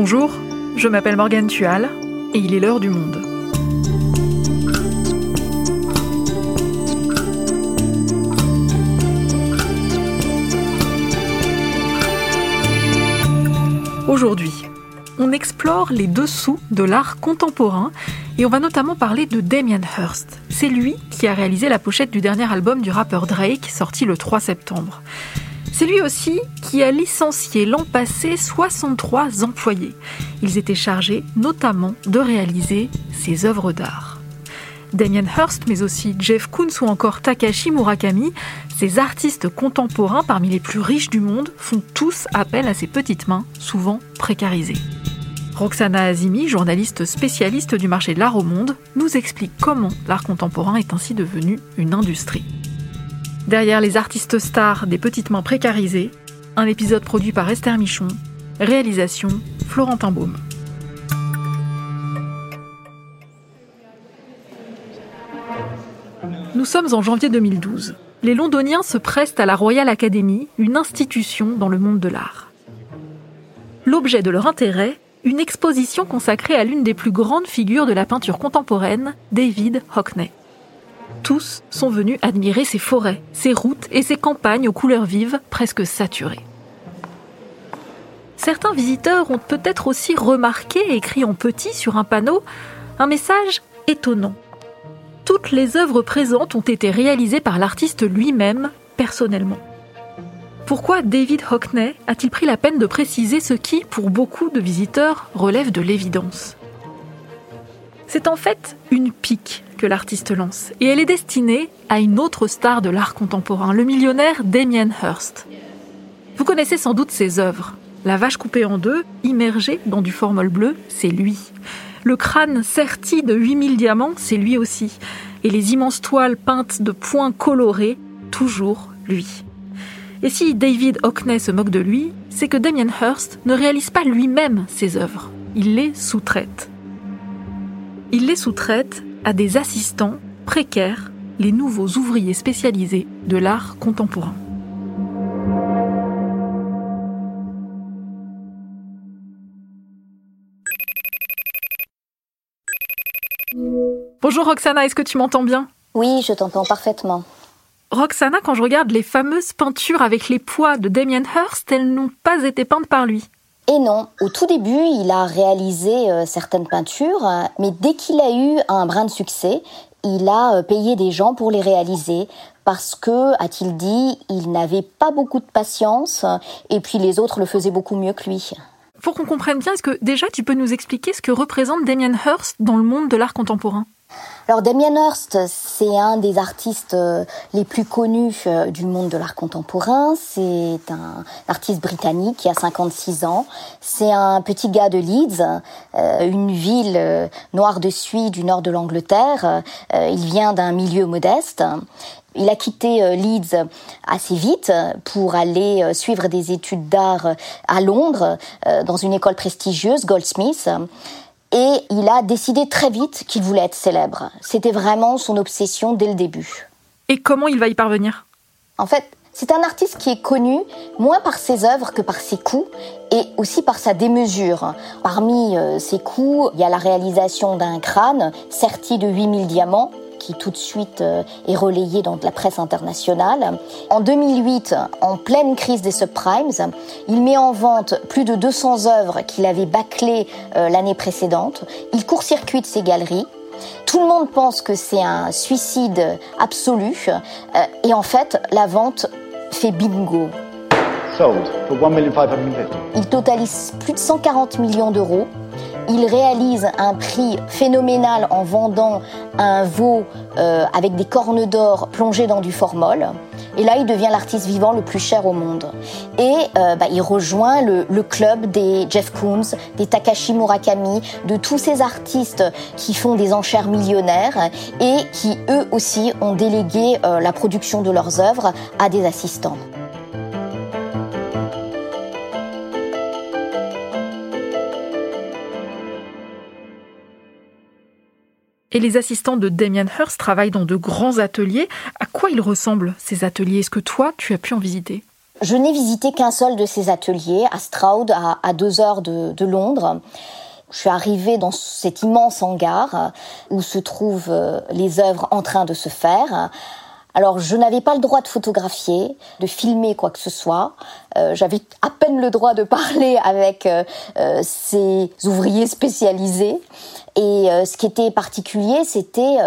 Bonjour, je m'appelle Morgane Tual et il est l'heure du monde. Aujourd'hui, on explore les dessous de l'art contemporain et on va notamment parler de Damien Hirst. C'est lui qui a réalisé la pochette du dernier album du rappeur Drake sorti le 3 septembre. C'est lui aussi qui a licencié l'an passé 63 employés. Ils étaient chargés notamment de réaliser ses œuvres d'art. Damien Hirst, mais aussi Jeff Koons ou encore Takashi Murakami, ces artistes contemporains parmi les plus riches du monde, font tous appel à ces petites mains, souvent précarisées. Roxana Azimi, journaliste spécialiste du marché de l'art au monde, nous explique comment l'art contemporain est ainsi devenu une industrie. Derrière les artistes stars des petites mains précarisées, un épisode produit par Esther Michon, réalisation Florentin Baume. Nous sommes en janvier 2012. Les Londoniens se pressent à la Royal Academy, une institution dans le monde de l'art. L'objet de leur intérêt, une exposition consacrée à l'une des plus grandes figures de la peinture contemporaine, David Hockney tous sont venus admirer ces forêts, ces routes et ces campagnes aux couleurs vives presque saturées. Certains visiteurs ont peut-être aussi remarqué, écrit en petit sur un panneau, un message étonnant. Toutes les œuvres présentes ont été réalisées par l'artiste lui-même, personnellement. Pourquoi David Hockney a-t-il pris la peine de préciser ce qui, pour beaucoup de visiteurs, relève de l'évidence? C'est en fait une pique que l'artiste lance, et elle est destinée à une autre star de l'art contemporain, le millionnaire Damien Hirst. Vous connaissez sans doute ses œuvres. La vache coupée en deux, immergée dans du formol bleu, c'est lui. Le crâne serti de 8000 diamants, c'est lui aussi. Et les immenses toiles peintes de points colorés, toujours lui. Et si David Hockney se moque de lui, c'est que Damien Hirst ne réalise pas lui-même ses œuvres. Il les sous-traite. Il les sous-traite à des assistants précaires, les nouveaux ouvriers spécialisés de l'art contemporain. Bonjour Roxana, est-ce que tu m'entends bien? Oui, je t'entends parfaitement. Roxana, quand je regarde les fameuses peintures avec les poids de Damien Hirst, elles n'ont pas été peintes par lui. Et non, au tout début, il a réalisé euh, certaines peintures, mais dès qu'il a eu un brin de succès, il a euh, payé des gens pour les réaliser parce que, a-t-il dit, il n'avait pas beaucoup de patience et puis les autres le faisaient beaucoup mieux que lui. Pour qu'on comprenne bien, est-ce que déjà tu peux nous expliquer ce que représente Damien Hirst dans le monde de l'art contemporain? Alors Damien Hirst, c'est un des artistes euh, les plus connus euh, du monde de l'art contemporain. C'est un artiste britannique qui a 56 ans. C'est un petit gars de Leeds, euh, une ville noire de suie du nord de l'Angleterre. Il vient d'un milieu modeste. Il a quitté Leeds assez vite pour aller suivre des études d'art à Londres dans une école prestigieuse, Goldsmith. Et il a décidé très vite qu'il voulait être célèbre. C'était vraiment son obsession dès le début. Et comment il va y parvenir? En fait, c'est un artiste qui est connu moins par ses œuvres que par ses coups et aussi par sa démesure. Parmi euh, ses coups, il y a la réalisation d'un crâne serti de 8000 diamants qui tout de suite euh, est relayé dans la presse internationale. En 2008, en pleine crise des subprimes, il met en vente plus de 200 œuvres qu'il avait bâclées euh, l'année précédente. Il court-circuite ses galeries. Tout le monde pense que c'est un suicide absolu. Euh, et en fait, la vente fait bingo. Il totalise plus de 140 millions d'euros il réalise un prix phénoménal en vendant un veau euh, avec des cornes d'or plongées dans du formol. Et là, il devient l'artiste vivant le plus cher au monde. Et euh, bah, il rejoint le, club des Jeff Koons, des Takashi Murakami, de tous ces artistes qui font des enchères millionnaires et qui, eux aussi, ont délégué euh, la production de leurs œuvres à des assistants. Et les assistants de Damien Hirst travaillent dans de grands ateliers. À quoi ils ressemblent ces ateliers? Est-ce que toi, tu as pu en visiter? Je n'ai visité qu'un seul de ces ateliers, à Stroud, à, deux heures de, de Londres. Je suis arrivée dans cet immense hangar où se trouvent euh, les œuvres en train de se faire. Alors je n'avais pas le droit de photographier, de filmer quoi que ce soit. Euh, j'avais à peine le droit de parler avec euh, euh, ces ouvriers spécialisés. Et ce qui était particulier, c'était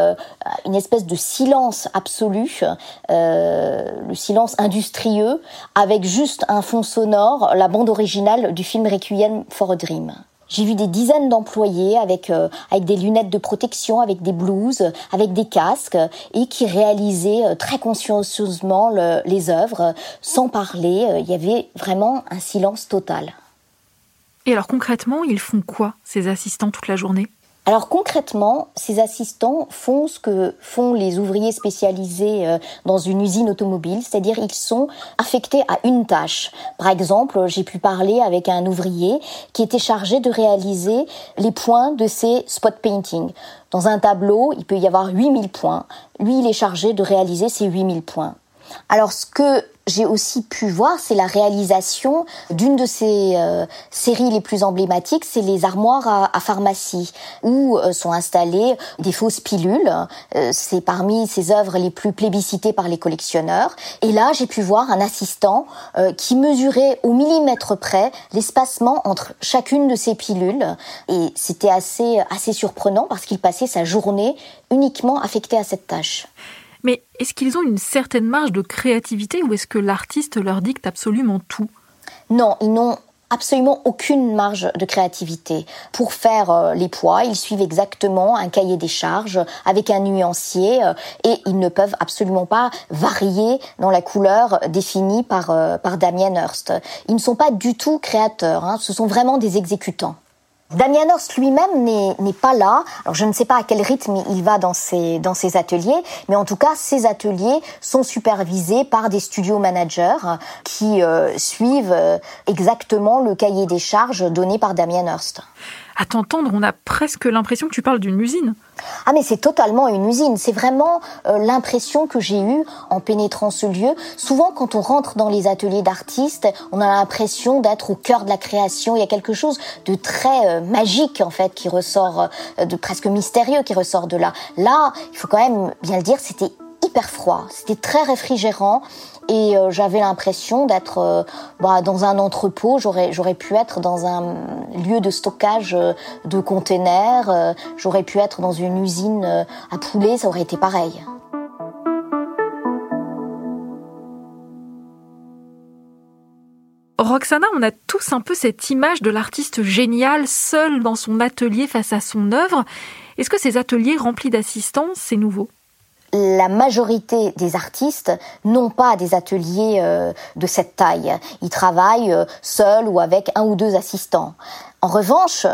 une espèce de silence absolu, le silence industrieux, avec juste un fond sonore, la bande originale du film Requiem for a Dream. J'ai vu des dizaines d'employés avec euh, avec des lunettes de protection, avec des blouses, avec des casques et qui réalisaient euh, très consciencieusement les œuvres sans parler. Euh, il y avait vraiment un silence total. Et alors concrètement, ils font quoi ces assistants toute la journée? Alors concrètement, ces assistants font ce que font les ouvriers spécialisés euh, dans une usine automobile, c'est-à-dire ils sont affectés à une tâche. Par exemple, j'ai pu parler avec un ouvrier qui était chargé de réaliser les points de ces spot painting. Dans un tableau, il peut y avoir 8000 points. Lui, il est chargé de réaliser ces 8000 points. Alors ce que j'ai aussi pu voir, c'est la réalisation d'une de ces euh, séries les plus emblématiques, c'est les armoires à, pharmacie, où euh, sont installées des fausses pilules. Euh, c'est parmi ces œuvres les plus plébiscitées par les collectionneurs. Et là, j'ai pu voir un assistant qui mesurait au millimètre près l'espacement entre chacune de ces pilules. Et c'était assez, assez surprenant parce qu'il passait sa journée uniquement affecté à cette tâche. Mais est-ce qu'ils ont une certaine marge de créativité ou est-ce que l'artiste leur dicte absolument tout? Non, ils n'ont absolument aucune marge de créativité. Pour faire euh, les poids, ils suivent exactement un cahier des charges avec un nuancier euh, et ils ne peuvent absolument pas varier dans la couleur définie par, euh, par Damien Hirst. Ils ne sont pas du tout créateurs, hein. ce sont vraiment des exécutants. Damien Horst lui-même n'est pas là. Alors je ne sais pas à quel rythme il va dans ses, dans ses ateliers, mais en tout cas, ces ateliers sont supervisés par des studio managers qui euh, suivent euh, exactement le cahier des charges donné par Damien Hirst. À t'entendre, on a presque l'impression que tu parles d'une usine. Ah mais c'est totalement une usine. C'est vraiment euh, l'impression que j'ai eue en pénétrant ce lieu. Souvent quand on rentre dans les ateliers d'artistes, on a l'impression d'être au cœur de la création. Il y a quelque chose de très euh, magique en fait qui ressort, euh, de presque mystérieux qui ressort de là. Là, il faut quand même bien le dire, c'était hyper froid. C'était très réfrigérant et euh, j'avais l'impression d'être euh, bah, dans un entrepôt. J'aurais j'aurais pu être dans un lieu de stockage euh, de containers. j'aurais pu être dans une usine à poulet. Ça aurait été pareil. Roxana, on a tous un peu cette image de l'artiste génial, seul dans son atelier face à son œuvre. Est-ce que ces ateliers remplis d'assistants, c'est nouveau? La majorité des artistes n'ont pas des ateliers euh, de cette taille. Ils travaillent euh, seuls ou avec un ou deux assistants. En revanche,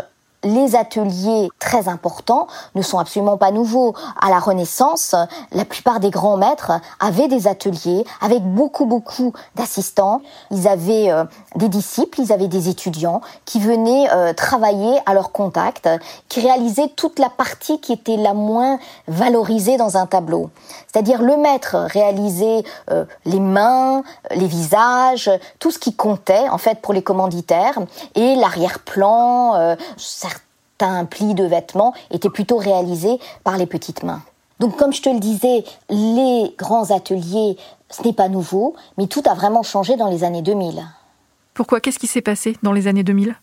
les ateliers très importants ne sont absolument pas nouveaux. À la Renaissance, la plupart des grands maîtres avaient des ateliers avec beaucoup, beaucoup d'assistants. Ils avaient euh, des disciples, ils avaient des étudiants qui venaient euh, travailler à leur contact, qui réalisaient toute la partie qui était la moins valorisée dans un tableau. C'est-à-dire le maître réalisait euh, les mains, les visages, tout ce qui comptait en fait pour les commanditaires et l'arrière-plan, certains plis de vêtements étaient plutôt réalisés par les petites mains. Donc comme je te le disais, les grands ateliers, ce n'est pas nouveau, mais tout a vraiment changé dans les années 2000. Pourquoi? Qu'est-ce qui s'est passé dans les années 2000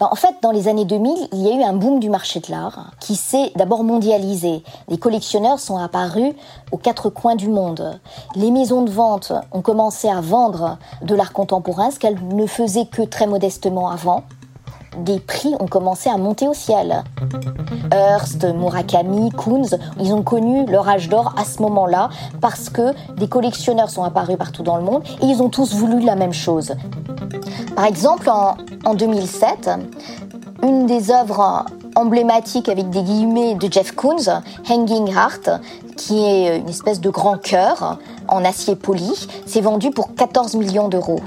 ben, en fait, dans les années 2000, il y a eu un boom du marché de l'art qui s'est d'abord mondialisé. Les collectionneurs sont apparus aux quatre coins du monde. Les maisons de vente ont commencé à vendre de l'art contemporain, ce qu'elles ne faisaient que très modestement avant des prix ont commencé à monter au ciel. Hearst, Murakami, Kunz, ils ont connu leur âge d'or à ce moment-là parce que des collectionneurs sont apparus partout dans le monde et ils ont tous voulu la même chose. Par exemple, en, 2007, une des œuvres emblématiques avec des guillemets de Jeff Koons, Hanging Heart, qui est une espèce de grand cœur en acier poli, s'est vendue pour 14 millions d'euros.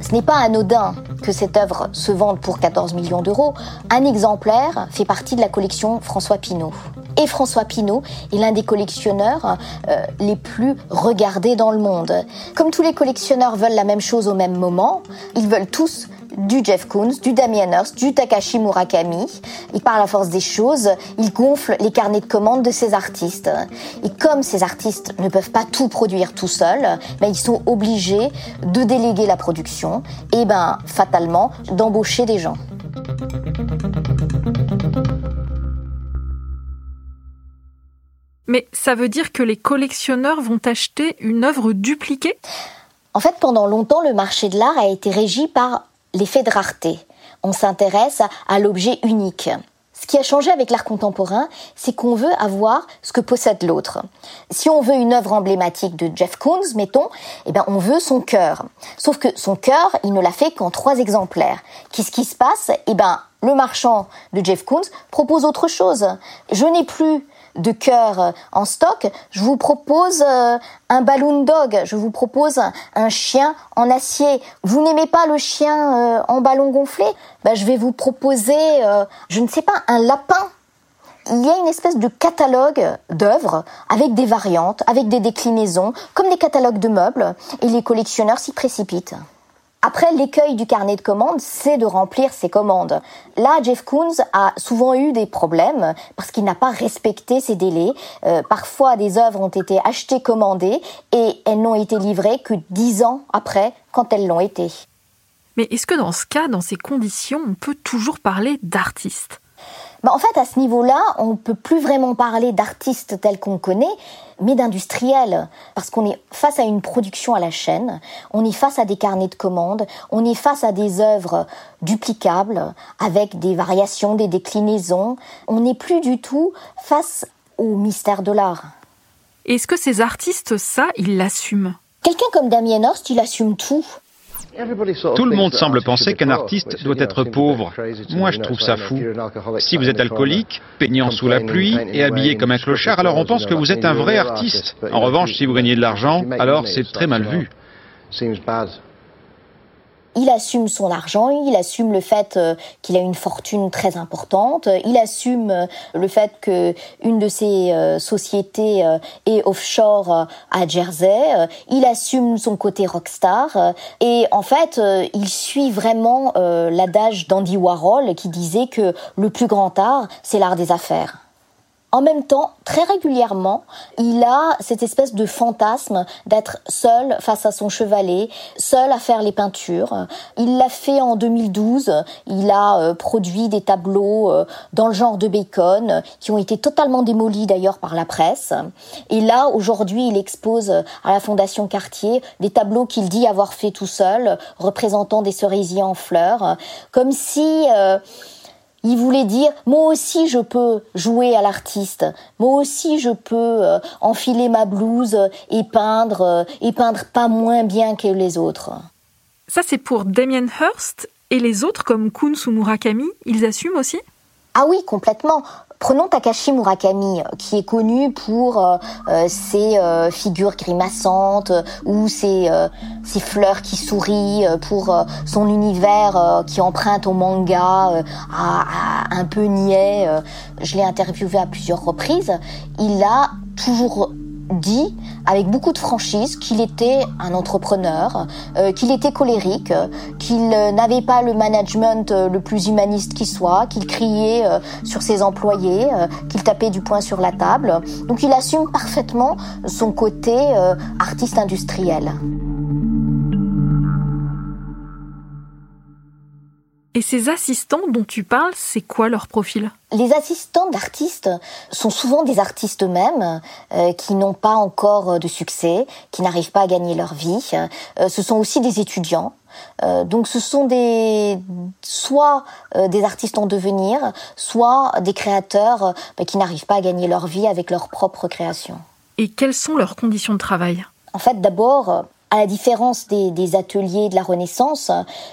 Ce n'est pas anodin que cette œuvre se vende pour 14 millions d'euros. Un exemplaire fait partie de la collection François Pinault. Et François Pinault est l'un des collectionneurs euh, les plus regardés dans le monde. Comme tous les collectionneurs veulent la même chose au même moment, ils veulent tous du Jeff Koons, du Damien Hirst, du Takashi Murakami. Et par la force des choses, ils gonflent les carnets de commandes de ces artistes. Et comme ces artistes ne peuvent pas tout produire tout seuls, ben ils sont obligés de déléguer la production et ben fatalement d'embaucher des gens. Mais ça veut dire que les collectionneurs vont acheter une œuvre dupliquée? En fait, pendant longtemps, le marché de l'art a été régi par l'effet de rareté. On s'intéresse à l'objet unique. Ce qui a changé avec l'art contemporain, c'est qu'on veut avoir ce que possède l'autre. Si on veut une œuvre emblématique de Jeff Koons, mettons, eh ben on veut son cœur. Sauf que son cœur, il ne l'a fait qu'en trois exemplaires. Qu'est-ce qui se passe? Eh ben, le marchand de Jeff Koons propose autre chose. Je n'ai plus de cœur euh, en stock, je vous propose euh, un balloon dog, je vous propose un, chien en acier. Vous n'aimez pas le chien euh, en ballon gonflé? Ben, Je vais vous proposer, je ne sais pas, un lapin. Il y a une espèce de catalogue d'œuvres avec des variantes, avec des déclinaisons, comme des catalogues de meubles, et les collectionneurs s'y précipitent. Après, l'écueil du carnet de commandes, c'est de remplir ses commandes. Là, Jeff Koons a souvent eu des problèmes parce qu'il n'a pas respecté ses délais. Euh, parfois, des œuvres ont été achetées, commandées et elles n'ont été livrées que dix ans après, quand elles l'ont été. Mais est-ce que dans ce cas, dans ces conditions, on peut toujours parler d'artiste bah, en fait, à ce niveau-là, on peut plus vraiment parler d'artistes tels qu'on connaît, mais d'industriels. Parce qu'on est face à une production à la chaîne, on est face à des carnets de commandes, on est face à des œuvres duplicables, avec des variations, des déclinaisons. On n'est plus du tout face au mystère de l'art. Est-ce que ces artistes, ça, ils l'assument? Quelqu'un comme Damien Hirst, il assume tout. Tout le monde semble penser qu'un artiste doit être pauvre. Moi, je trouve ça fou. Si vous êtes alcoolique, peignant sous la pluie et habillé comme un clochard, alors on pense que vous êtes un vrai artiste. En revanche, si vous gagnez de l'argent, alors c'est très mal vu il assume son argent, il assume le fait euh, qu'il a une fortune très importante, il assume euh, le fait que une de ses euh, sociétés est offshore à Jersey, il assume son côté rockstar et en fait, il suit vraiment l'adage d'Andy Warhol qui disait que le plus grand art, c'est l'art des affaires. En même temps, très régulièrement, il a cette espèce de fantasme d'être seul face à son chevalet, seul à faire les peintures. Il l'a fait en 2012. Il a euh, produit des tableaux euh, dans le genre de Bacon qui ont été totalement démolis d'ailleurs par la presse. Et là, aujourd'hui, il expose à la Fondation Cartier des tableaux qu'il dit avoir fait tout seul, représentant des cerisiers en fleurs, comme si euh, il voulait dire moi aussi je peux jouer à l'artiste, moi aussi je peux euh, enfiler ma blouse et peindre euh, et peindre pas moins bien que les autres. Ça c'est pour Damien Hirst et les autres comme Kuhn ou Murakami, ils assument aussi? Ah oui, complètement. Prenons Takashi Murakami, qui est connu pour euh, euh, ses euh, figures grimaçantes ou ses, ses, fleurs qui sourient, pour son univers qui emprunte au manga à, un peu niais. je l'ai interviewé à plusieurs reprises. Il a toujours dit avec beaucoup de franchise qu'il était un entrepreneur, euh, qu'il était colérique, qu'il n'avait pas le management euh, le plus humaniste qui soit, qu'il criait euh, sur ses employés, qu'il tapait du poing sur la table. Donc il assume parfaitement son côté artiste industriel. Et ces assistants dont tu parles, c'est quoi leur profil? Les assistants d'artistes sont souvent des artistes eux-mêmes euh, qui n'ont pas encore euh, de succès, qui n'arrivent pas à gagner leur vie. Euh, ce sont aussi des étudiants. donc ce sont des soit des artistes en devenir, soit des créateurs bah, qui n'arrivent pas à gagner leur vie avec leur propre création. Et quelles sont leurs conditions de travail? En fait, d'abord, à la différence des, ateliers de la Renaissance,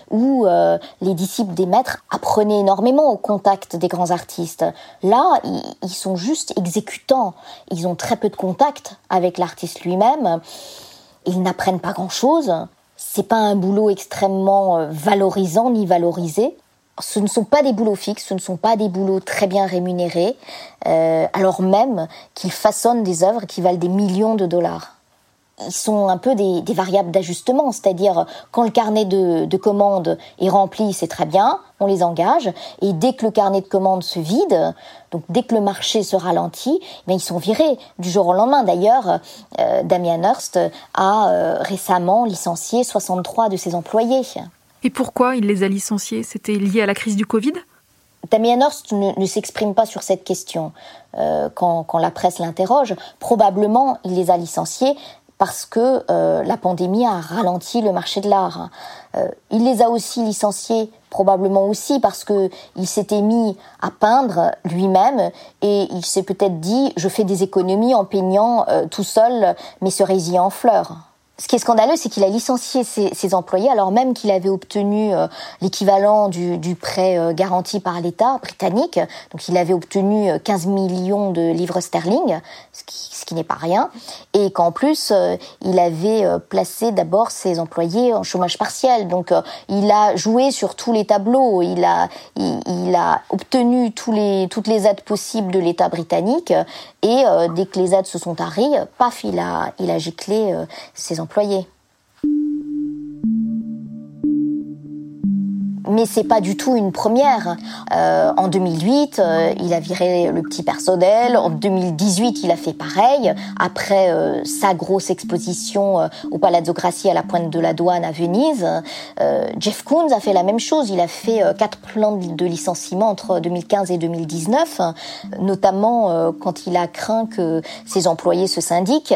où euh, les disciples des maîtres apprenaient énormément au contact des grands artistes. Là, ils, sont juste exécutants. Ils ont très peu de contact avec l'artiste lui-même. Ils n'apprennent pas grand-chose. C'est pas un boulot extrêmement euh, valorisant ni valorisé. ce ne sont pas des boulots fixes, ce ne sont pas des boulots très bien rémunérés, euh, alors même qu'ils façonnent des œuvres qui valent des millions de dollars. Ils sont un peu des, variables d'ajustement, c'est-à-dire quand le carnet de, commandes est rempli, c'est très bien, on les engage, et dès que le carnet de commandes se vide, donc dès que le marché se ralentit, ben ils sont virés du jour au lendemain. D'ailleurs, euh, Damien Hirst a euh, récemment licencié 63 de ses employés. Et pourquoi il les a licenciés? C'était lié à la crise du Covid? Damien Hirst ne, s'exprime pas sur cette question euh, quand, la presse l'interroge. Probablement, il les a licenciés parce que euh, la pandémie a ralenti le marché de l'art. Euh, il les a aussi licenciés probablement aussi parce que il s'était mis à peindre lui-même et il s'est peut-être dit je fais des économies en peignant tout seul mes cerisiers en fleurs. Ce qui est scandaleux, c'est qu'il a licencié ses, employés alors même qu'il avait obtenu euh, l'équivalent du, prêt euh, garanti par l'État britannique. Donc il avait obtenu 15 euh, millions de livres sterling, ce qui, ce qui n'est pas rien, et qu'en plus il avait placé d'abord ses employés en chômage partiel. Donc il a joué sur tous les tableaux, il a, il, a obtenu tous les, toutes les aides possibles de l'État britannique, et dès que les aides se sont taries, paf, il a, il a giclé ses employés employés. Mais c'est pas du tout une première. Euh, en 2008, euh, il a viré le petit personnel. En 2018, il a fait pareil. Après euh, sa grosse exposition euh, au Palazzo Grassi à la pointe de la douane à Venise, euh, Jeff Koons a fait la même chose. Il a fait quatre plans de licenciement entre 2015 et 2019, notamment quand il a craint que ses employés se syndiquent.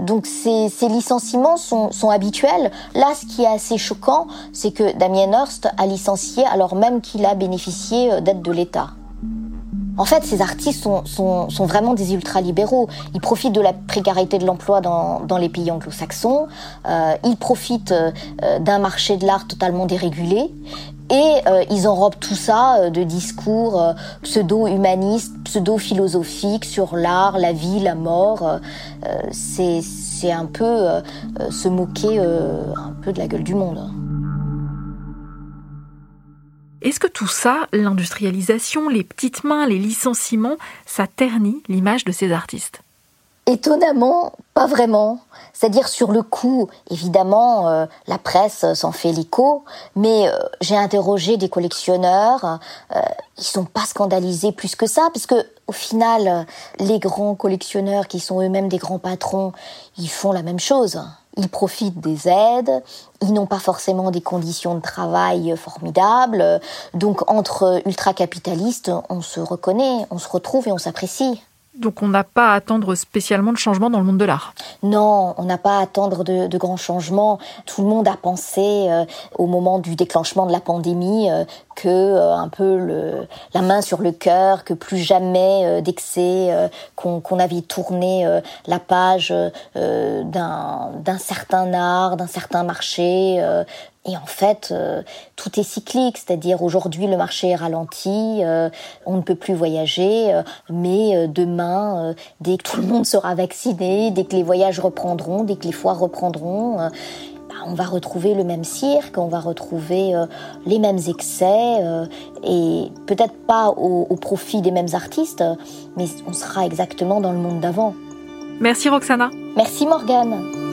donc ces, ces licenciements sont, sont habituels. Là, ce qui est assez choquant, c'est que Damien Hirst a licencié alors même qu'il a bénéficié euh, d'aide de l'État. En fait, ces artistes sont, vraiment des ultralibéraux. Ils profitent de la précarité de l'emploi dans, les pays anglo-saxons. Euh, ils profitent euh, d'un marché de l'art totalement dérégulé. Et ils enrobent tout ça de discours pseudo-humanistes, pseudo-philosophiques sur l'art, la vie, la mort. C'est un peu se moquer un peu de la gueule du monde. Est-ce que tout ça, l'industrialisation, les petites mains, les licenciements, ça ternit l'image de ces artistes? Étonnamment, pas vraiment. C'est-à-dire sur le coup, évidemment, euh, la presse s'en fait l'écho, mais euh, j'ai interrogé des collectionneurs, euh, ils sont pas scandalisés plus que ça, puisque au final, les grands collectionneurs qui sont eux-mêmes des grands patrons, ils font la même chose ils profitent des aides, ils n'ont pas forcément des conditions de travail formidables. Donc entre ultra-capitalistes, on se reconnaît, on se retrouve et on s'apprécie. Donc on n'a pas à attendre spécialement de changement dans le monde de l'art. Non, on n'a pas à attendre de, grands changements. Tout le monde a pensé euh, au moment du déclenchement de la pandémie euh, que euh, un peu la main sur le cœur, que plus jamais d'excès, qu'on avait tourné la page d'un certain art, d'un certain marché et en fait, euh, tout est cyclique, c'est-à-dire aujourd'hui le marché est ralenti, euh, on ne peut plus voyager, euh, mais demain, dès que tout le monde sera vacciné, dès que les voyages reprendront, dès que les foires reprendront, bah, on va retrouver le même cirque, on va retrouver les mêmes excès, et peut-être pas au, au profit des mêmes artistes, mais on sera exactement dans le monde d'avant. Merci Roxana. Merci Morgane.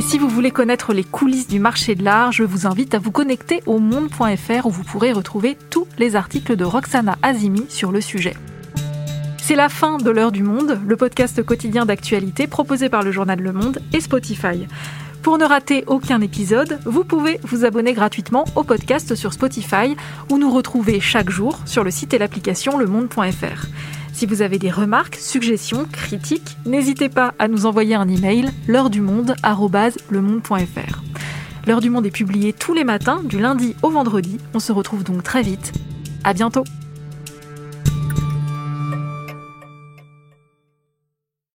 Et si vous voulez connaître les coulisses du marché de l'art, je vous invite à vous connecter au monde.fr où vous pourrez retrouver tous les articles de Roxana Azimi sur le sujet. C'est la fin de l'heure du monde, le podcast quotidien d'actualité proposé par le journal Le Monde et Spotify. Pour ne rater aucun épisode, vous pouvez vous abonner gratuitement au podcast sur Spotify ou nous retrouver chaque jour sur le site et l'application lemonde.fr. Si vous avez des remarques, suggestions, critiques, n'hésitez pas à nous envoyer un email l'heure du monde @lemonde.fr. L'heure du monde est publiée tous les matins du lundi au vendredi. On se retrouve donc très vite. À bientôt.